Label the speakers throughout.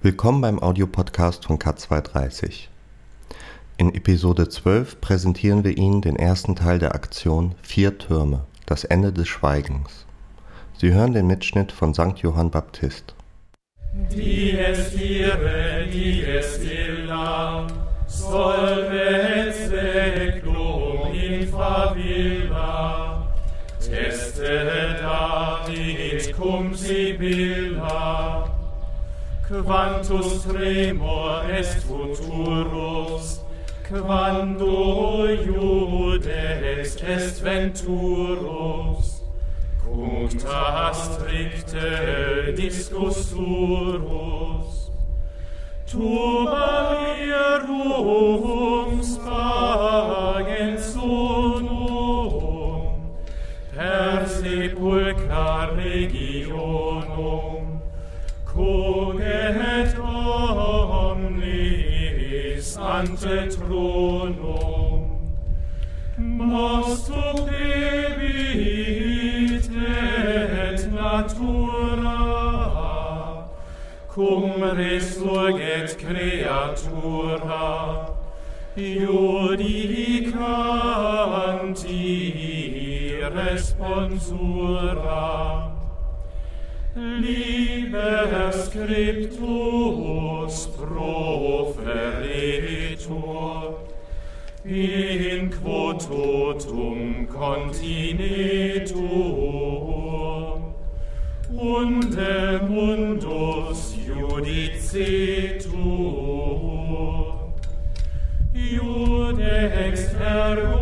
Speaker 1: Willkommen beim Audiopodcast von K230. In Episode 12 präsentieren wir Ihnen den ersten Teil der Aktion Vier Türme, das Ende des Schweigens. Sie hören den Mitschnitt von St. Johann Baptist.
Speaker 2: Die es ihre, die es illa, solve et seclum in favilla, es et adit cum sibilla quantus tremor est futurus, quando iudes est venturos cumta stricte discussurus tu valier ruhum ultra regionum cogit omnis ante tronum mos obedite et natura cum resurget creatura iudicanti responsura. Liber scriptus proferitur, in quo totum continetur, unde mundus judicetur, iude ergo.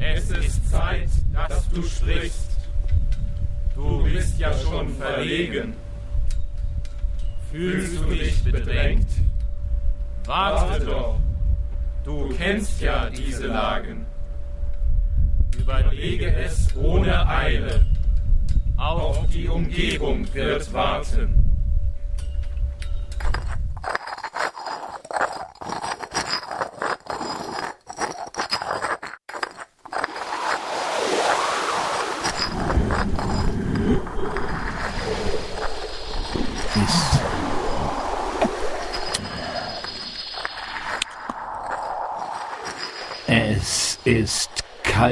Speaker 3: Es ist Zeit, dass du sprichst. Du bist ja schon verlegen. Fühlst du dich bedrängt? Warte doch. Du kennst ja diese Lagen. Überlege es ohne Eile. Auch die Umgebung wird warten.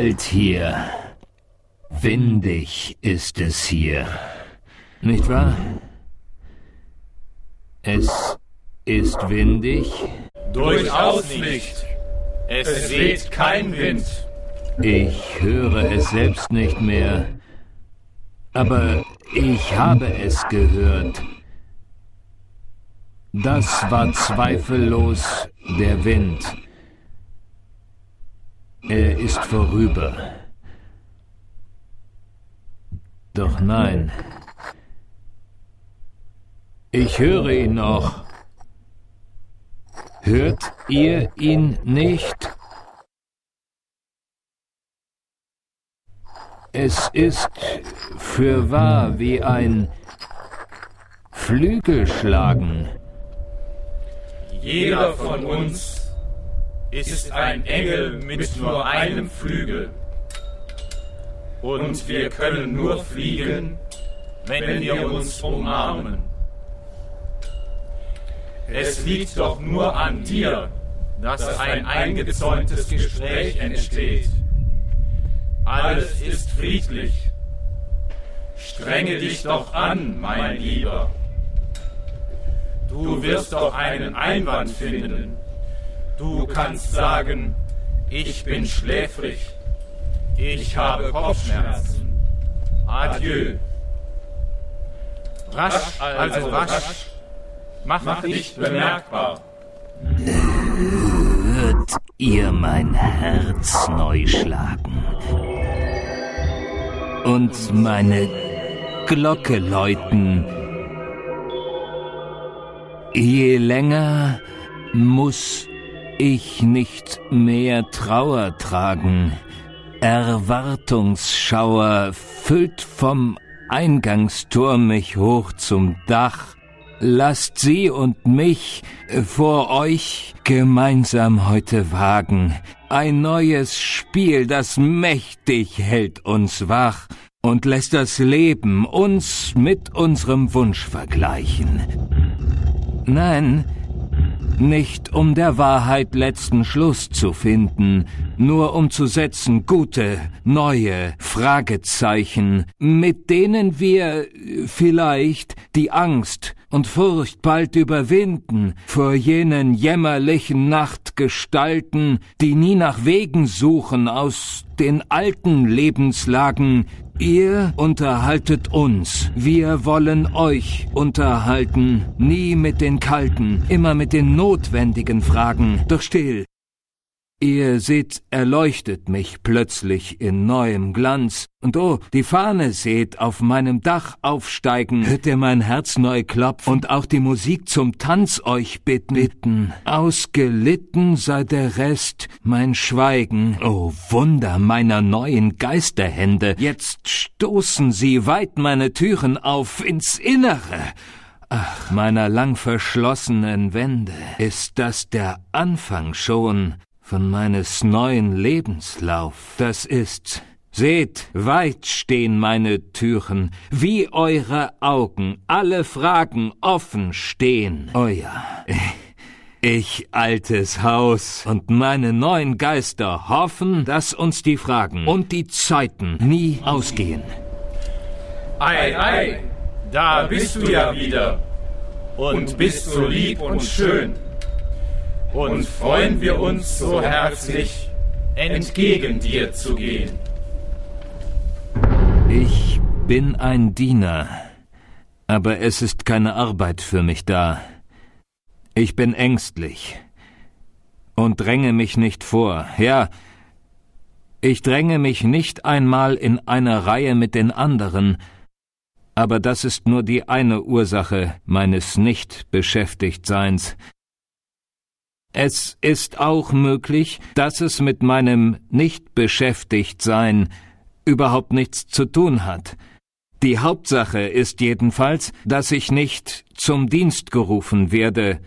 Speaker 4: kalt hier. Windig ist es hier. Nicht wahr? Es ist windig?
Speaker 3: Durchaus nicht. Es, es weht kein Wind.
Speaker 4: Ich höre es selbst nicht mehr. Aber ich habe es gehört. Das war zweifellos der Wind. Er ist vorüber. Doch nein. Ich höre ihn noch. Hört ihr ihn nicht? Es ist fürwahr wie ein Flügelschlagen.
Speaker 3: Jeder von uns ist ein Engel mit nur einem Flügel. Und wir können nur fliegen, wenn wir uns umarmen. Es liegt doch nur an dir, dass ein eingezäuntes Gespräch entsteht. Alles ist friedlich. Strenge dich doch an, mein Lieber. Du wirst doch einen Einwand finden. Du kannst sagen, ich bin schläfrig, ich habe Kopfschmerzen. Adieu. Rasch, also rasch, mach dich bemerkbar.
Speaker 4: Hört ihr mein Herz neu schlagen und meine Glocke läuten. Je länger muss ich nicht mehr Trauer tragen. Erwartungsschauer füllt vom Eingangstor mich hoch zum Dach. Lasst sie und mich vor euch gemeinsam heute wagen. Ein neues Spiel, das mächtig hält uns wach und lässt das Leben uns mit unserem Wunsch vergleichen. Nein, nicht um der Wahrheit letzten Schluss zu finden, nur um zu setzen gute, neue Fragezeichen, mit denen wir äh, vielleicht die Angst und Furcht bald überwinden vor jenen jämmerlichen Nachtgestalten, die nie nach Wegen suchen aus den alten Lebenslagen, Ihr unterhaltet uns. Wir wollen euch unterhalten. Nie mit den kalten, immer mit den notwendigen Fragen. Doch still, Ihr seht, erleuchtet mich plötzlich in neuem Glanz, und oh, die Fahne seht auf meinem Dach aufsteigen, hört ihr mein Herz neu klopfen und auch die Musik zum Tanz euch bitten. bitten. Ausgelitten sei der Rest, mein Schweigen, oh Wunder meiner neuen Geisterhände, jetzt stoßen sie weit meine Türen auf ins Innere. Ach, meiner lang verschlossenen Wände, ist das der Anfang schon, von meines neuen Lebenslauf. Das ist, seht, weit stehen meine Türen, wie eure Augen, alle Fragen offen stehen. Euer, ich altes Haus und meine neuen Geister hoffen, dass uns die Fragen und die Zeiten nie ausgehen.
Speaker 3: Ei, ei, da bist du ja wieder und bist so lieb und schön und freuen wir uns so herzlich, entgegen dir zu gehen.
Speaker 4: Ich bin ein Diener, aber es ist keine Arbeit für mich da. Ich bin ängstlich und dränge mich nicht vor. Ja, ich dränge mich nicht einmal in einer Reihe mit den anderen, aber das ist nur die eine Ursache meines Nicht-Beschäftigtseins. Es ist auch möglich, dass es mit meinem Nicht-Beschäftigt-Sein überhaupt nichts zu tun hat. Die Hauptsache ist jedenfalls, dass ich nicht zum Dienst gerufen werde.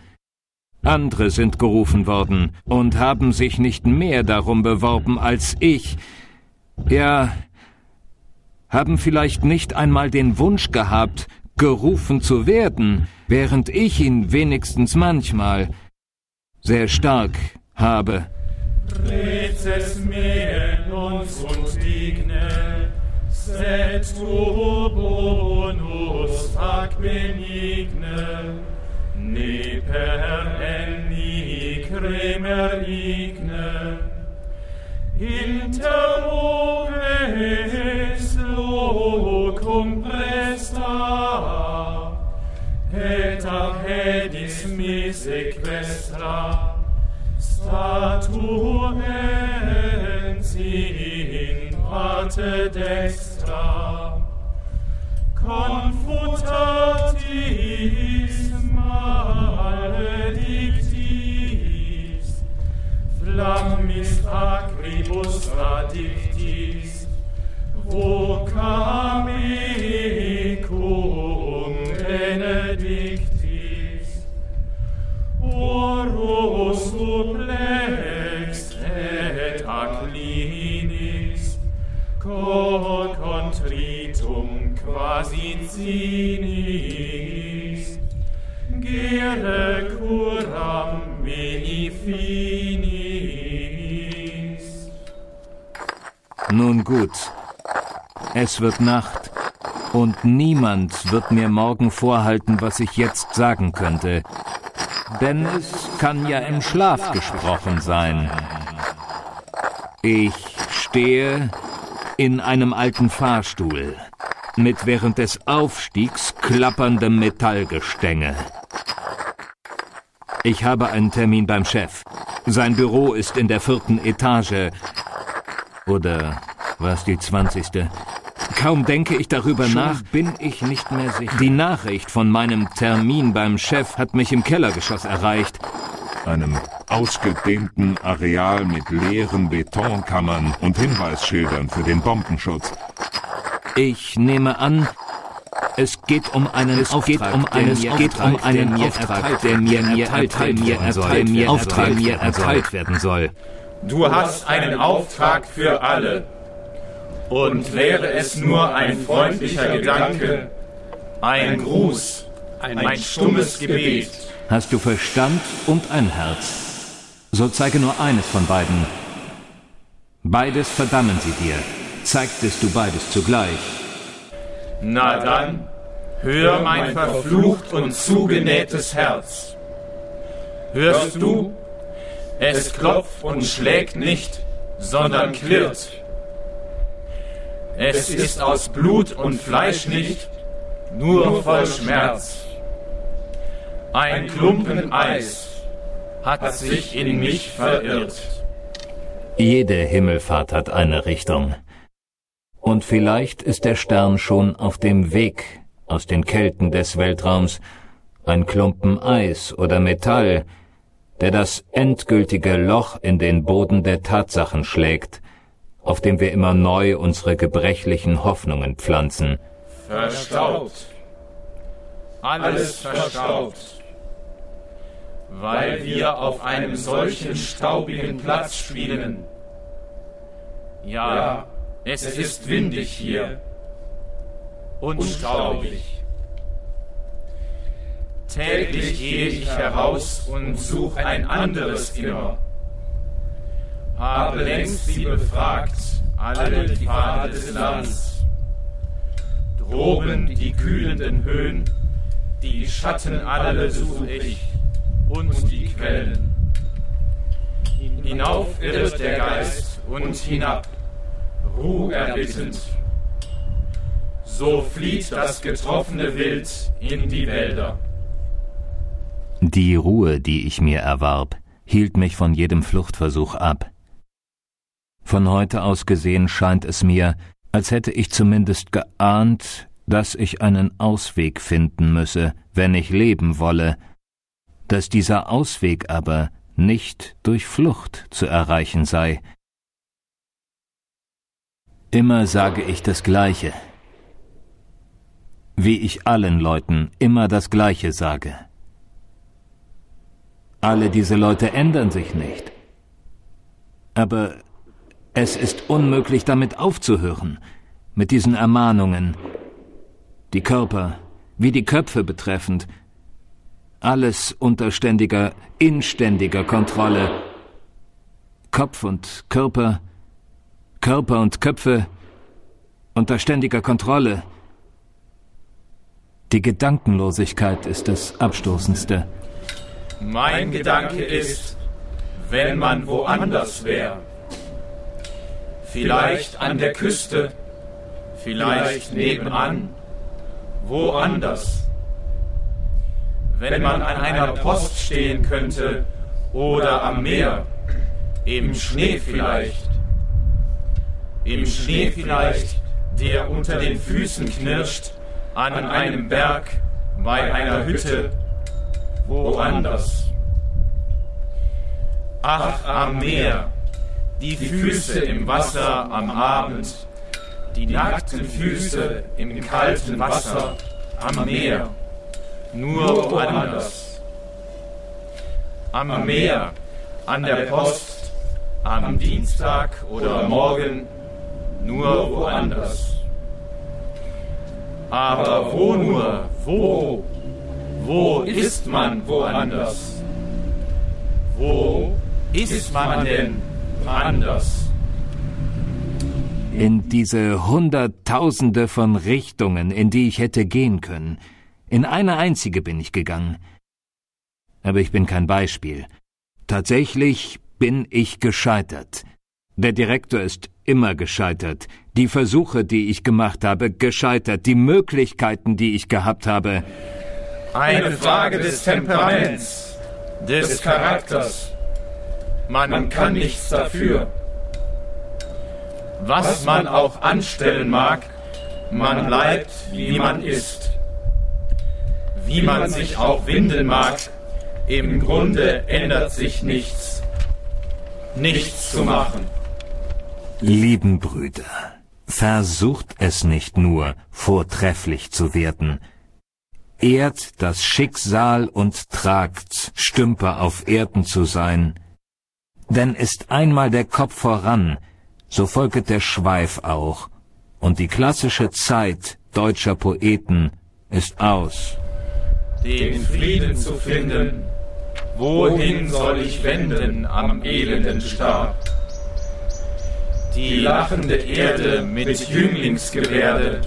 Speaker 4: Andere sind gerufen worden und haben sich nicht mehr darum beworben als ich. Ja, haben vielleicht nicht einmal den Wunsch gehabt, gerufen zu werden, während ich ihn wenigstens manchmal sehr stark habe.
Speaker 2: Reces me uns und digne, set tu bonus fac benigne, ne per enni cremer igne, inter oves locum prestar. et ab hedis mis equestra, statu in parte destra, confutatis maledictis, flammis acribus radictis, vocamis,
Speaker 4: da Gere curam veni finis. Nun gut, es wird Nacht und niemand wird mir morgen vorhalten, was ich jetzt sagen könnte. Denn es kann ja im Schlaf gesprochen sein. Ich stehe in einem alten Fahrstuhl mit während des Aufstiegs klapperndem Metallgestänge. Ich habe einen Termin beim Chef. Sein Büro ist in der vierten Etage. Oder was die zwanzigste? Kaum denke ich darüber Schon nach, bin ich nicht mehr sicher. Die Nachricht von meinem Termin beim Chef hat mich im Kellergeschoss erreicht.
Speaker 5: Einem ausgedehnten Areal mit leeren Betonkammern und Hinweisschildern für den Bombenschutz.
Speaker 4: Ich nehme an, es geht um einen es Auftrag, geht um einen, es geht um einen Auftrag, der mir erteilt, werden soll.
Speaker 3: Du hast einen Auftrag für alle. Und wäre es nur ein freundlicher Gedanke, ein Gruß, ein, ein stummes Gebet.
Speaker 4: Hast du Verstand und ein Herz? So zeige nur eines von beiden. Beides verdammen sie dir zeigtest du beides zugleich.
Speaker 3: Na dann, hör mein verflucht und zugenähtes Herz. Hörst du? Es klopft und schlägt nicht, sondern klirrt. Es ist aus Blut und Fleisch nicht, nur voll Schmerz. Ein Klumpen Eis hat sich in mich verirrt.
Speaker 4: Jede Himmelfahrt hat eine Richtung. Und vielleicht ist der Stern schon auf dem Weg aus den Kälten des Weltraums, ein Klumpen Eis oder Metall, der das endgültige Loch in den Boden der Tatsachen schlägt, auf dem wir immer neu unsere gebrechlichen Hoffnungen pflanzen.
Speaker 3: Verstaut. Alles verstaut. Weil wir auf einem solchen staubigen Platz spielen. ja. ja es, ist windig hier und staubig. Täglich gehe ich heraus und suche ein anderes immer. Habe längst sie befragt, alle die Pfade des Landes. Droben die kühlenden Höhen, die Schatten alle suche ich und die Quellen. Hinauf irrt der Geist und hinab Ruhe erbittend. So flieht das getroffene Wild in die Wälder.
Speaker 4: Die Ruhe, die ich mir erwarb, hielt mich von jedem Fluchtversuch ab. Von heute aus gesehen scheint es mir, als hätte ich zumindest geahnt, dass ich einen Ausweg finden müsse, wenn ich leben wolle, dass dieser Ausweg aber nicht durch Flucht zu erreichen sei, Immer sage ich das Gleiche, wie ich allen Leuten immer das Gleiche sage. Alle diese Leute ändern sich nicht. Aber es ist unmöglich, damit aufzuhören, mit diesen Ermahnungen, die Körper wie die Köpfe betreffend, alles unter ständiger, inständiger Kontrolle, Kopf und Körper, Körper und Köpfe unter ständiger Kontrolle. Die Gedankenlosigkeit ist das Abstoßendste.
Speaker 3: Mein Gedanke ist, wenn man woanders wäre. Vielleicht an der Küste, vielleicht nebenan, woanders. Wenn man an einer Post stehen könnte oder am Meer, im Schnee vielleicht im Schnee vielleicht, der unter den Füßen knirscht, an einem Berg, bei einer Hütte, woanders. Ach, am Meer, die Füße im Wasser am Abend, die nackten Füße im kalten Wasser am Meer, nur woanders. Am Meer, an der Post, am Dienstag oder morgen, nur woanders. Aber wo nur, wo? Wo ist man woanders? Wo ist man denn anders?
Speaker 4: In diese Hunderttausende von Richtungen, in die ich hätte gehen können. In eine einzige bin ich gegangen. Aber ich bin kein Beispiel. Tatsächlich bin ich gescheitert. Der Direktor ist immer gescheitert. Die Versuche, die ich gemacht habe, gescheitert. Die Möglichkeiten, die ich gehabt habe.
Speaker 3: Eine Frage des Temperaments, des Charakters. Man kann nichts dafür. Was man auch anstellen mag, man bleibt, wie man ist. Wie man sich auch winden mag, im Grunde ändert sich nichts. Nichts zu machen.
Speaker 4: Lieben Brüder, versucht es nicht nur, vortrefflich zu werden. Ehrt das Schicksal und tragt Stümper auf Erden zu sein. Denn ist einmal der Kopf voran, so folget der Schweif auch, und die klassische Zeit deutscher Poeten ist aus.
Speaker 3: Den Frieden zu finden, wohin soll ich wenden am elenden Staat? die lachende Erde mit Jünglingsgebärde.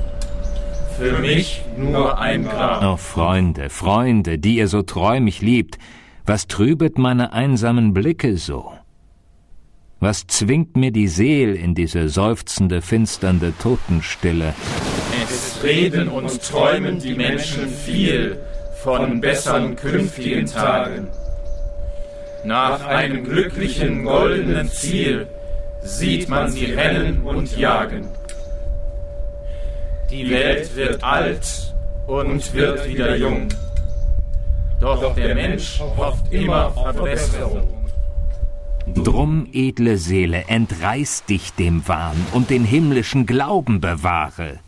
Speaker 3: Für mich nur ein Grab. Oh
Speaker 4: Freunde, Freunde, die ihr so träumig liebt, was trübet meine einsamen Blicke so? Was zwingt mir die Seel in diese seufzende, finsternde Totenstille?
Speaker 3: Es reden und träumen die Menschen viel von besseren künftigen Tagen. Nach einem glücklichen, goldenen Ziel sieht man sie rennen und jagen. Die Welt wird alt und wird wieder jung. Doch der Mensch hofft immer auf Verbesserung.
Speaker 4: Drum, edle Seele, entreiß dich dem Wahn und den himmlischen Glauben bewahre.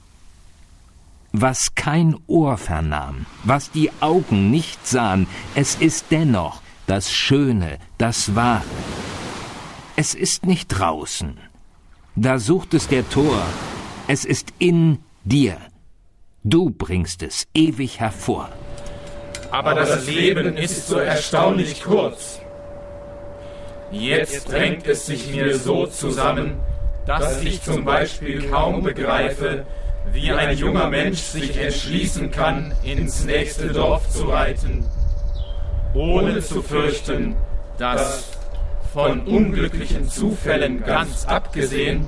Speaker 4: Was kein Ohr vernahm, was die Augen nicht sahen, es ist dennoch das Schöne, das Wahre. Es ist nicht draußen. Da sucht es der Tor. Es ist in dir. Du bringst es ewig hervor.
Speaker 3: Aber das Leben ist so erstaunlich kurz. Jetzt drängt es sich mir so zusammen, dass ich zum Beispiel kaum begreife, wie ein junger Mensch sich entschließen kann, ins nächste Dorf zu reiten, ohne zu fürchten, dass von unglücklichen Zufällen ganz abgesehen,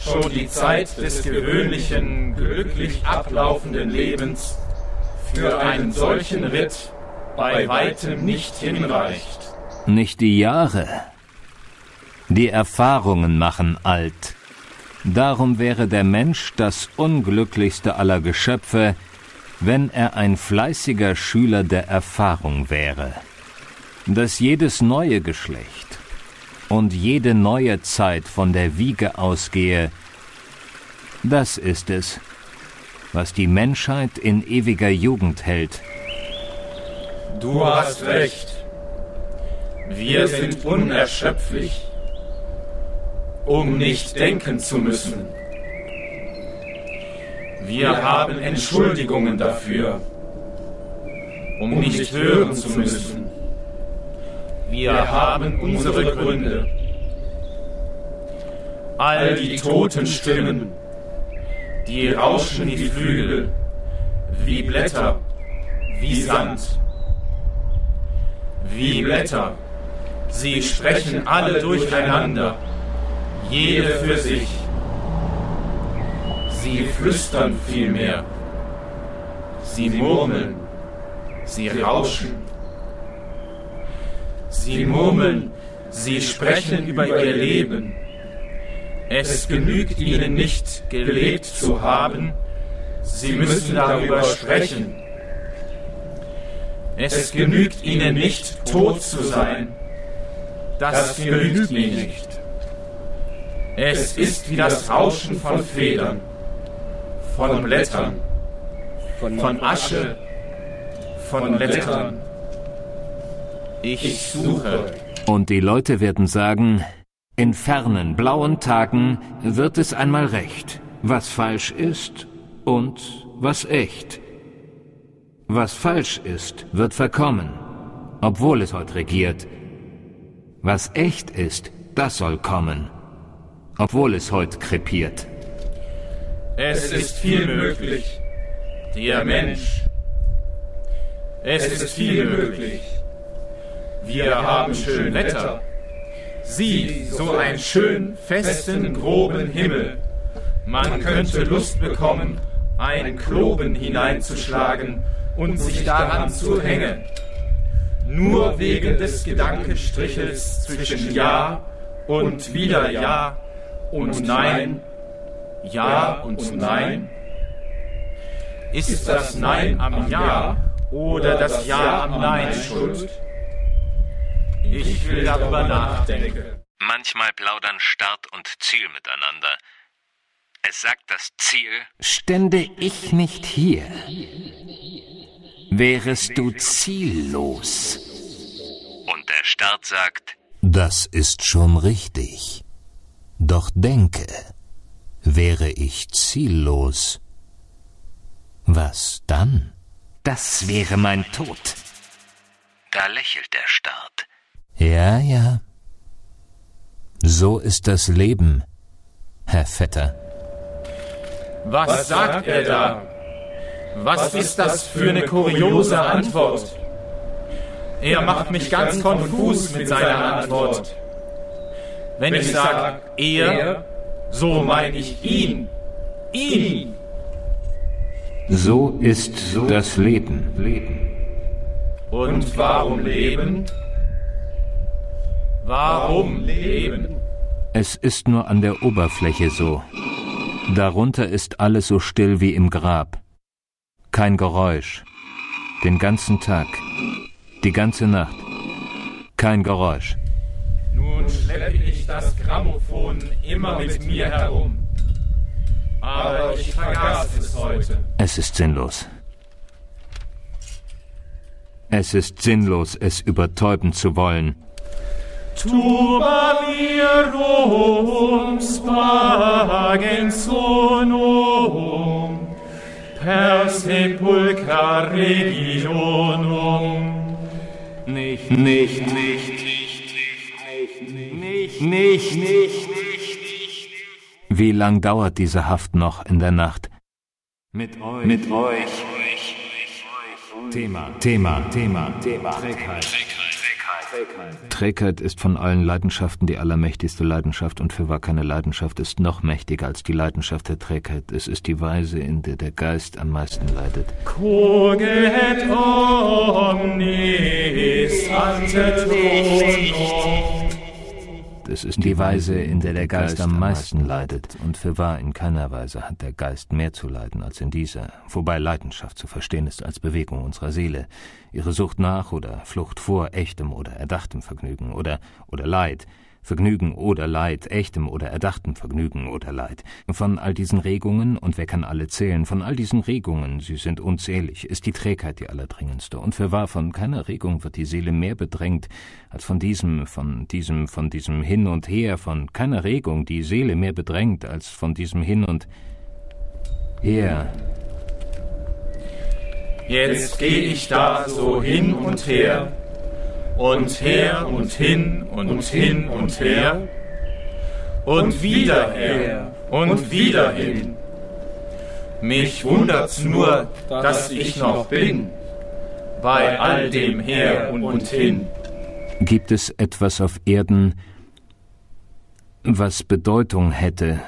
Speaker 3: schon die Zeit des gewöhnlichen, glücklich ablaufenden Lebens für einen solchen Ritt bei weitem nicht hinreicht.
Speaker 4: Nicht die Jahre. Die Erfahrungen machen alt. Darum wäre der Mensch das unglücklichste aller Geschöpfe, wenn er ein fleißiger Schüler der Erfahrung wäre. Dass jedes neue Geschlecht, und jede neue Zeit von der Wiege ausgehe, das ist es, was die Menschheit in ewiger Jugend hält.
Speaker 3: Du hast recht. Wir sind unerschöpflich, um nicht denken zu müssen. Wir haben Entschuldigungen dafür, um nicht hören zu müssen. Wir haben unsere Gründe. All die toten Stimmen, die rauschen wie Flügel, wie Blätter, wie Sand. Wie Blätter, sie sprechen alle durcheinander, jede für sich. Sie flüstern vielmehr, sie murmeln, sie rauschen Sie murmeln, sie sprechen über ihr Leben. Es genügt ihnen nicht, gelebt zu haben, sie müssen darüber sprechen. Es genügt ihnen nicht, tot zu sein, das genügt ihnen nicht. Es ist wie das Rauschen von Federn, von Blättern, von Asche, von Blättern. Ich suche.
Speaker 4: Und die Leute werden sagen, in fernen blauen Tagen wird es einmal recht, was falsch ist und was echt. Was falsch ist, wird verkommen, obwohl es heute regiert. Was echt ist, das soll kommen, obwohl es heute krepiert.
Speaker 3: Es ist viel möglich, der Mensch. Es ist viel möglich wir haben schön Wetter. Sieh, so einen schönen, festen, groben Himmel. Man könnte Lust bekommen, einen Kloben hineinzuschlagen und sich daran zu hängen. Nur wegen des Gedankenstriches zwischen Ja und wieder Ja und Nein, Ja und Nein. Ist das Nein am Ja oder das Ja am Nein schuld? Ich will darüber nachdenken.
Speaker 6: Manchmal plaudern Start und Ziel miteinander. Es sagt das Ziel.
Speaker 4: Stände ich nicht hier, wärest du ziellos. Und der Start sagt. Das ist schon richtig. Doch denke, wäre ich ziellos. Was dann?
Speaker 7: Das wäre mein Tod. Da lächelt der Start.
Speaker 4: Ja, ja. So ist das Leben, Herr Vetter.
Speaker 3: Was, Was sagt er da? Was, Was ist das für eine kuriose Antwort? Er macht mich ganz konfus mit seiner Antwort. Wenn ich sage er, so meine ich ihn. Ihn.
Speaker 4: So ist das Leben.
Speaker 3: Und warum Leben? Warum leben?
Speaker 4: Es ist nur an der Oberfläche so. Darunter ist alles so still wie im Grab. Kein Geräusch. Den ganzen Tag. Die ganze Nacht. Kein Geräusch.
Speaker 3: Nun schleppe ich das Grammophon immer mit mir herum. Aber ich vergaß es heute.
Speaker 4: Es ist sinnlos. Es ist sinnlos, es übertäuben zu wollen.
Speaker 2: Tu virum spagens sonum per sepulcra
Speaker 4: regionum. Nicht, nicht, nicht, nicht, nicht, nicht, nicht, nicht, nicht. nicht, nicht. Wie lang dauert diese Haft noch in der Nacht?
Speaker 8: Mit euch. Mit euch. Thema, Thema, Thema, Thema. Trägheit. Trägheit ist von allen Leidenschaften die allermächtigste Leidenschaft und für wahr keine Leidenschaft ist noch mächtiger als die Leidenschaft der Trägheit. Es ist die Weise, in der der Geist am meisten leidet.
Speaker 2: Coget omnis ante
Speaker 4: es ist die Weise, in der der Geist am meisten leidet. Und für wahr, in keiner Weise hat der Geist mehr zu leiden als in dieser. Wobei Leidenschaft zu verstehen ist als Bewegung unserer Seele. Ihre Sucht nach oder Flucht vor echtem oder erdachtem Vergnügen oder, oder Leid Vergnügen oder Leid, echtem oder erdachtem Vergnügen oder Leid. Von all diesen Regungen, und wer kann alle zählen, von all diesen Regungen, sie sind unzählig, ist die Trägheit die allerdringendste. Und fürwahr, von keiner Regung wird die Seele mehr bedrängt, als von diesem, von diesem, von diesem Hin und Her, von keiner Regung die Seele mehr bedrängt, als von diesem Hin und Her.
Speaker 3: Jetzt gehe ich da so hin und her und her und hin und hin und her und wieder her und wieder hin. Mich wundert's nur, dass ich noch bin, bei all dem her und hin.
Speaker 4: Gibt es etwas auf Erden, was Bedeutung hätte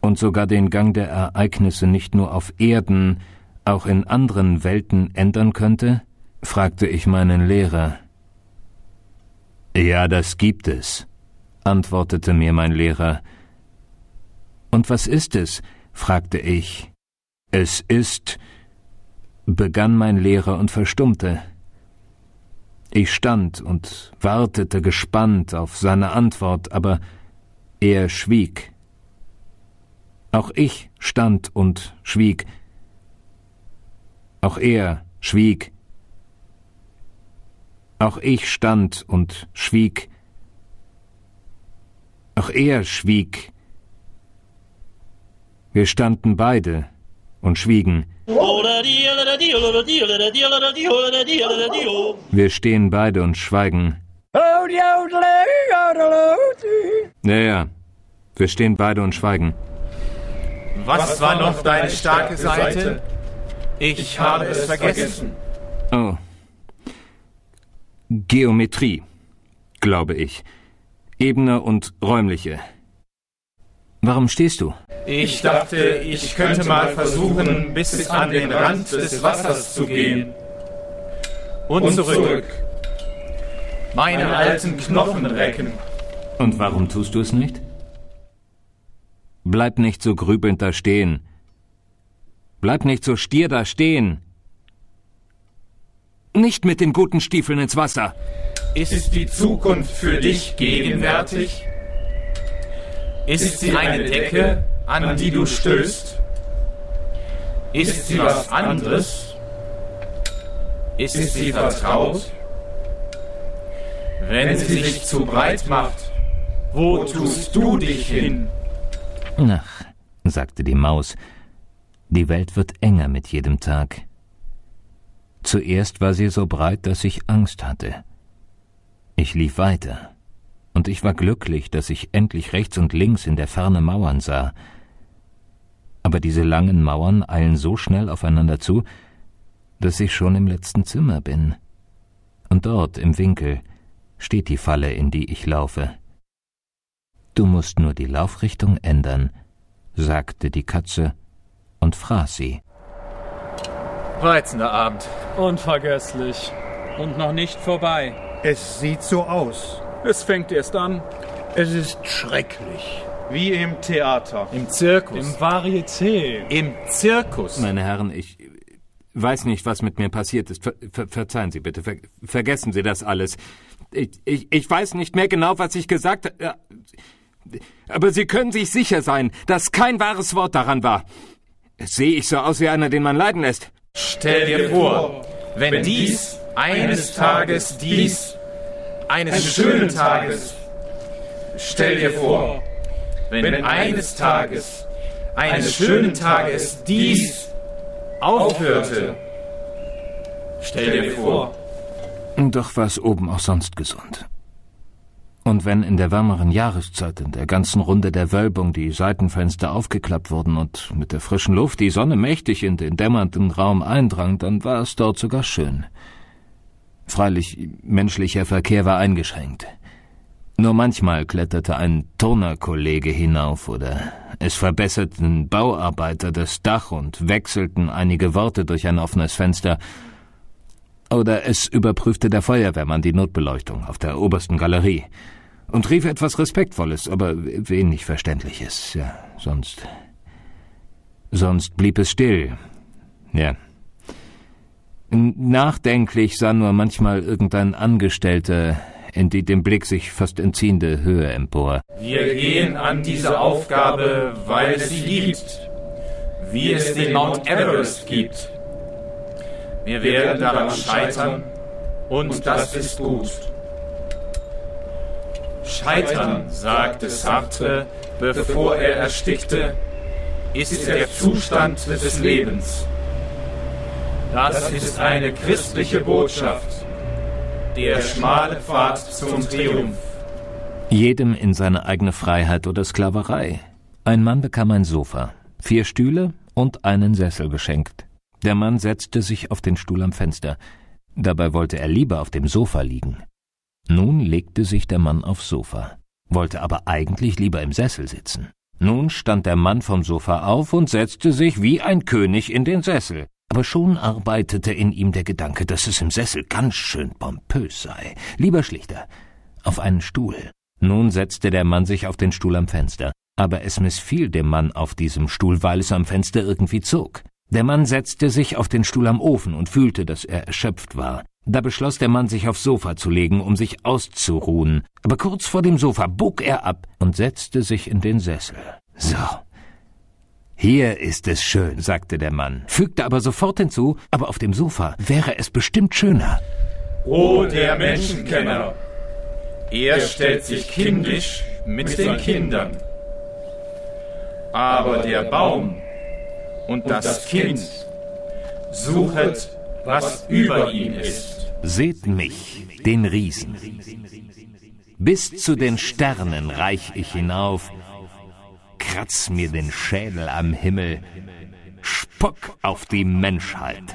Speaker 4: und sogar den Gang der Ereignisse nicht nur auf Erden, auch in anderen Welten ändern könnte? fragte ich meinen Lehrer. Ja, das gibt es, antwortete mir mein Lehrer. Und was ist es? fragte ich. Es ist, begann mein Lehrer und verstummte. Ich stand und wartete gespannt auf seine Antwort, aber er schwieg. Auch ich stand und schwieg. Auch er schwieg. Auch ich stand und schwieg. Auch er schwieg. Wir standen beide und schwiegen. Wir stehen beide und schweigen. Ja, Wir stehen beide und schweigen.
Speaker 3: Was war noch deine starke Seite? Ich habe es vergessen.
Speaker 4: Oh. Geometrie, glaube ich. Ebene und räumliche. Warum stehst du?
Speaker 3: Ich dachte, ich könnte mal versuchen, bis an den Rand des Wassers zu gehen. Und, und zurück. zurück. Meine, alten Knochen recken.
Speaker 4: Und warum tust du es nicht? Bleib nicht so grübelnd da stehen. Bleib nicht so stier da stehen nicht mit den guten Stiefeln ins Wasser.
Speaker 3: Ist die Zukunft für dich gegenwärtig? Ist sie eine Decke, an die du stößt? Ist sie was anderes? Ist sie vertraut? Wenn sie sich zu breit macht, wo tust du dich hin?
Speaker 4: Ach, sagte die Maus, die Welt wird enger mit jedem Tag. Zuerst war sie so breit, dass ich Angst hatte. Ich lief weiter, und ich war glücklich, dass ich endlich rechts und links in der Ferne Mauern sah. Aber diese langen Mauern eilen so schnell aufeinander zu, dass ich schon im letzten Zimmer bin. Und dort im Winkel steht die Falle, in die ich laufe. Du musst nur die Laufrichtung ändern, sagte die Katze und fraß sie.
Speaker 9: Reizender Abend. Unvergesslich. Und noch nicht vorbei.
Speaker 10: Es sieht so aus. Es fängt erst an. Es ist schrecklich. Wie im Theater. Im Zirkus. Im Varieté.
Speaker 11: Im Zirkus. Meine Herren, ich weiß nicht, was mit mir passiert ist. Ver, ver, verzeihen Sie bitte. Ver, vergessen Sie das alles. Ich, ich, ich weiß nicht mehr genau, was ich gesagt habe. Aber Sie können sich sicher sein, dass kein wahres Wort daran war. Sehe ich so aus wie einer, den man leiden lässt?
Speaker 3: Stell dir vor, wenn dies eines Tages dies eines schönen Tages stell dir vor, wenn eines Tages eines schönen Tages dies aufhörte. Stell dir vor.
Speaker 4: Doch war es oben auch sonst gesund. Und wenn in der wärmeren Jahreszeit in der ganzen Runde der Wölbung die Seitenfenster aufgeklappt wurden und mit der frischen Luft die Sonne mächtig in den dämmernden Raum eindrang, dann war es dort sogar schön. Freilich, menschlicher Verkehr war eingeschränkt. Nur manchmal kletterte ein Turnerkollege hinauf oder es verbesserten Bauarbeiter das Dach und wechselten einige Worte durch ein offenes Fenster, oder es überprüfte der Feuerwehrmann die Notbeleuchtung auf der obersten Galerie und rief etwas Respektvolles, aber wenig Verständliches. Ja, sonst. Sonst blieb es still. Ja. Nachdenklich sah nur manchmal irgendein Angestellter in die dem Blick sich fast entziehende Höhe empor.
Speaker 3: Wir gehen an diese Aufgabe, weil es sie gibt. Wie es den Mount Everest gibt. Wir werden daran scheitern und das ist gut. Scheitern, sagte Sartre, bevor er erstickte, ist der Zustand des Lebens. Das ist eine christliche Botschaft. Der schmale Pfad zum Triumph.
Speaker 4: Jedem in seine eigene Freiheit oder Sklaverei. Ein Mann bekam ein Sofa, vier Stühle und einen Sessel geschenkt. Der Mann setzte sich auf den Stuhl am Fenster. Dabei wollte er lieber auf dem Sofa liegen. Nun legte sich der Mann aufs Sofa, wollte aber eigentlich lieber im Sessel sitzen. Nun stand der Mann vom Sofa auf und setzte sich wie ein König in den Sessel. Aber schon arbeitete in ihm der Gedanke, dass es im Sessel ganz schön pompös sei. Lieber schlichter, auf einen Stuhl. Nun setzte der Mann sich auf den Stuhl am Fenster. Aber es missfiel dem Mann auf diesem Stuhl, weil es am Fenster irgendwie zog. Der Mann setzte sich auf den Stuhl am Ofen und fühlte, dass er erschöpft war. Da beschloss der Mann, sich aufs Sofa zu legen, um sich auszuruhen. Aber kurz vor dem Sofa bog er ab und setzte sich in den Sessel. So. Hier ist es schön, sagte der Mann, fügte aber sofort hinzu, aber auf dem Sofa wäre es bestimmt schöner.
Speaker 3: Oh, der Menschenkenner! Er stellt sich kindisch mit den Kindern. Aber der Baum, und das Kind. Suchet, was über ihm ist.
Speaker 4: Seht mich, den Riesen. Bis zu den Sternen reich ich hinauf, kratz mir den Schädel am Himmel, spuck auf die Menschheit.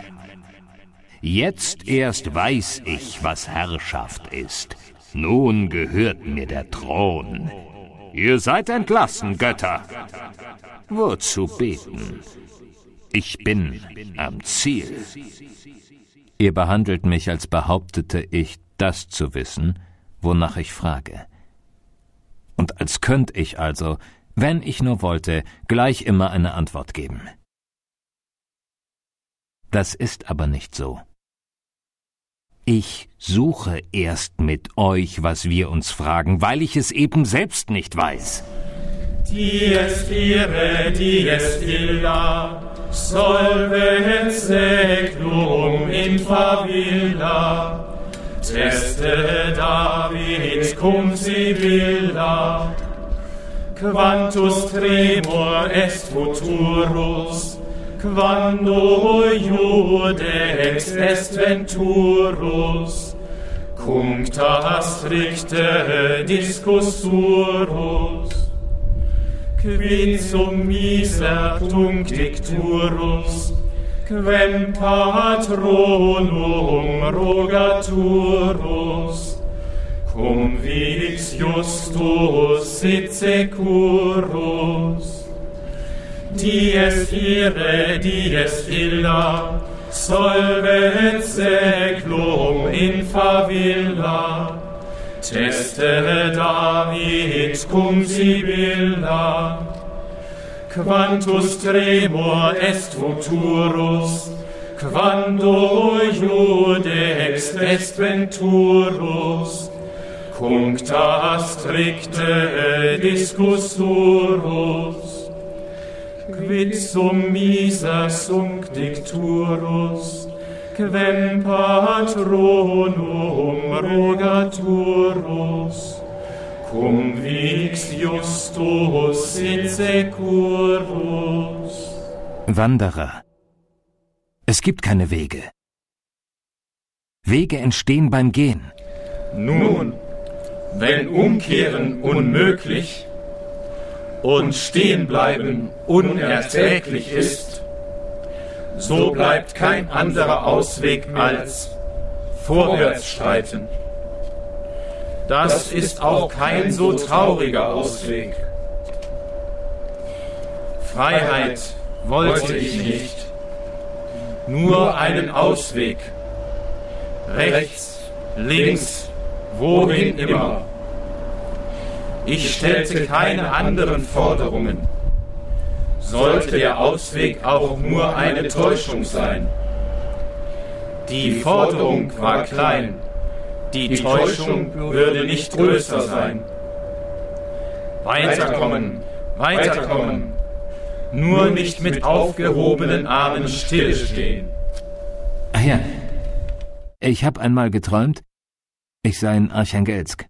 Speaker 4: Jetzt erst weiß ich, was Herrschaft ist. Nun gehört mir der Thron. Ihr seid entlassen, Götter. Wozu beten? Ich bin am Ziel. Ihr behandelt mich, als behauptete ich, das zu wissen, wonach ich frage. Und als könnte ich also, wenn ich nur wollte, gleich immer eine Antwort geben. Das ist aber nicht so. Ich suche erst mit euch, was wir uns fragen, weil ich es eben selbst nicht weiß. Dies,
Speaker 2: vire, dies, illa solvet segnum in favilla, teste David cum sibilla, quantus tremor est futurus, quando iudex est venturus, cum tas stricte discussurus quid sum misertum dicturus, quem patronum rogaturus, cum vix justus sit securus. Dies ire, dies illa, solvet seclum in favilla, Testere David cum Sibylla, Quantus tremor est futurus, Quando iudex est venturus, Cuncta discus turus, Quid sum miser sunc dicturus, quem patronum rogaturus, cum vix justus sit securus.
Speaker 4: Wanderer. Es gibt keine Wege.
Speaker 3: Wege entstehen beim Gehen. Nun, wenn Umkehren unmöglich und Stehenbleiben unerträglich ist, so bleibt kein anderer Ausweg als vorwärts schreiten. Das ist auch kein so trauriger Ausweg. Freiheit wollte ich nicht, nur einen Ausweg. Rechts, links, wohin immer. Ich stellte keine anderen Forderungen sollte der Ausweg auch nur eine Täuschung sein. Die Forderung war klein, die Täuschung würde nicht größer sein. Weiterkommen, weiterkommen, nur nicht mit aufgehobenen Armen stillstehen.
Speaker 4: Ach ja, ich habe einmal geträumt, ich sei in Archangelsk.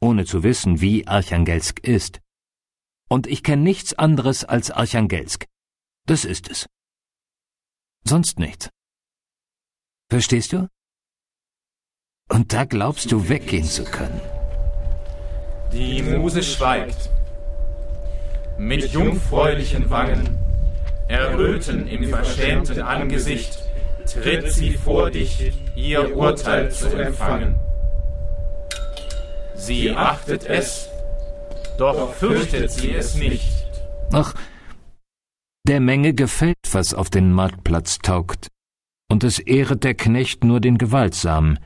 Speaker 4: Ohne zu wissen, wie Archangelsk ist und ich kenne nichts anderes als Archangelsk. Das ist es. Sonst nichts. Verstehst du? Und da glaubst du weggehen zu können.
Speaker 3: Die Muse schweigt. Mit jungfräulichen Wangen, erröten im verschämten Angesicht, tritt sie vor dich, ihr Urteil zu empfangen. Sie achtet es, doch fürchtet sie es nicht.
Speaker 4: Ach, der Menge gefällt, was auf den Marktplatz taugt, und es ehret der Knecht nur den Gewaltsamen.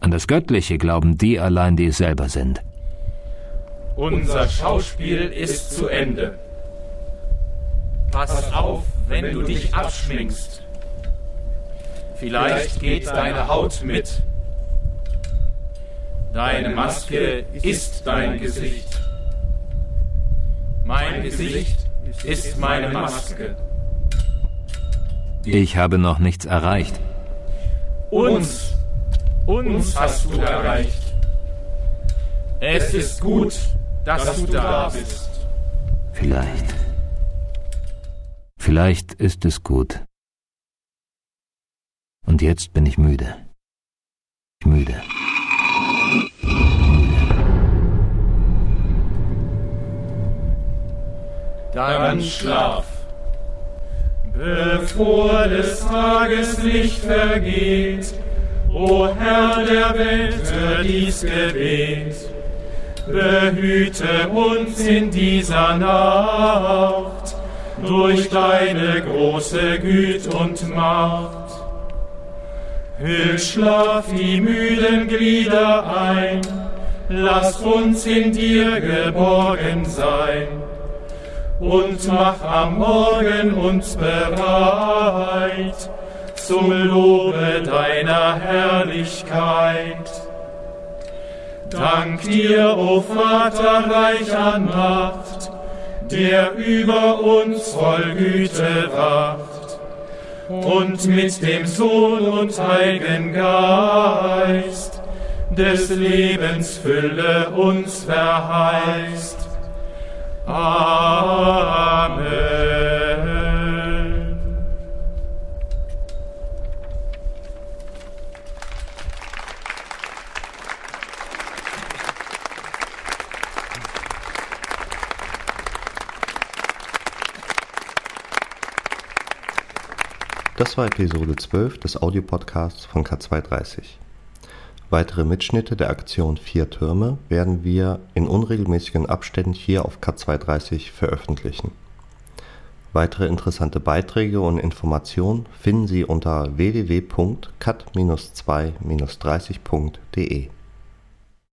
Speaker 4: An das Göttliche glauben die allein, die es selber sind.
Speaker 3: Unser Schauspiel ist zu Ende. Pass auf, wenn du dich abschminkst. Vielleicht geht deine Haut mit. Deine Maske ist dein Gesicht. Mein Gesicht ist meine Maske.
Speaker 4: Ich habe noch nichts erreicht.
Speaker 3: Uns, uns hast du erreicht. Es ist gut, dass du da bist.
Speaker 4: Vielleicht. Vielleicht ist es gut. Und jetzt bin ich müde. Müde.
Speaker 2: dann schlaf. Bevor des Tages Licht vergeht, O Herr der Welt, hör dies Gebet. Behüte uns in dieser Nacht durch deine große Güte und Macht. Hüll schlaf die müden Glieder ein, lass uns in dir geborgen sein und mach am Morgen uns bereit zum Lobe deiner Herrlichkeit. Dank dir, o Vater, reich an Macht, der über uns voll Güte wacht und mit dem Sohn und Heiligen Geist des Lebens Fülle uns verheißt.
Speaker 1: Das war Episode 12 des Audiopodcasts von K230. Weitere Mitschnitte der Aktion Vier Türme werden wir in unregelmäßigen Abständen hier auf K230 veröffentlichen. Weitere interessante Beiträge und Informationen finden Sie unter www.cat-2-30.de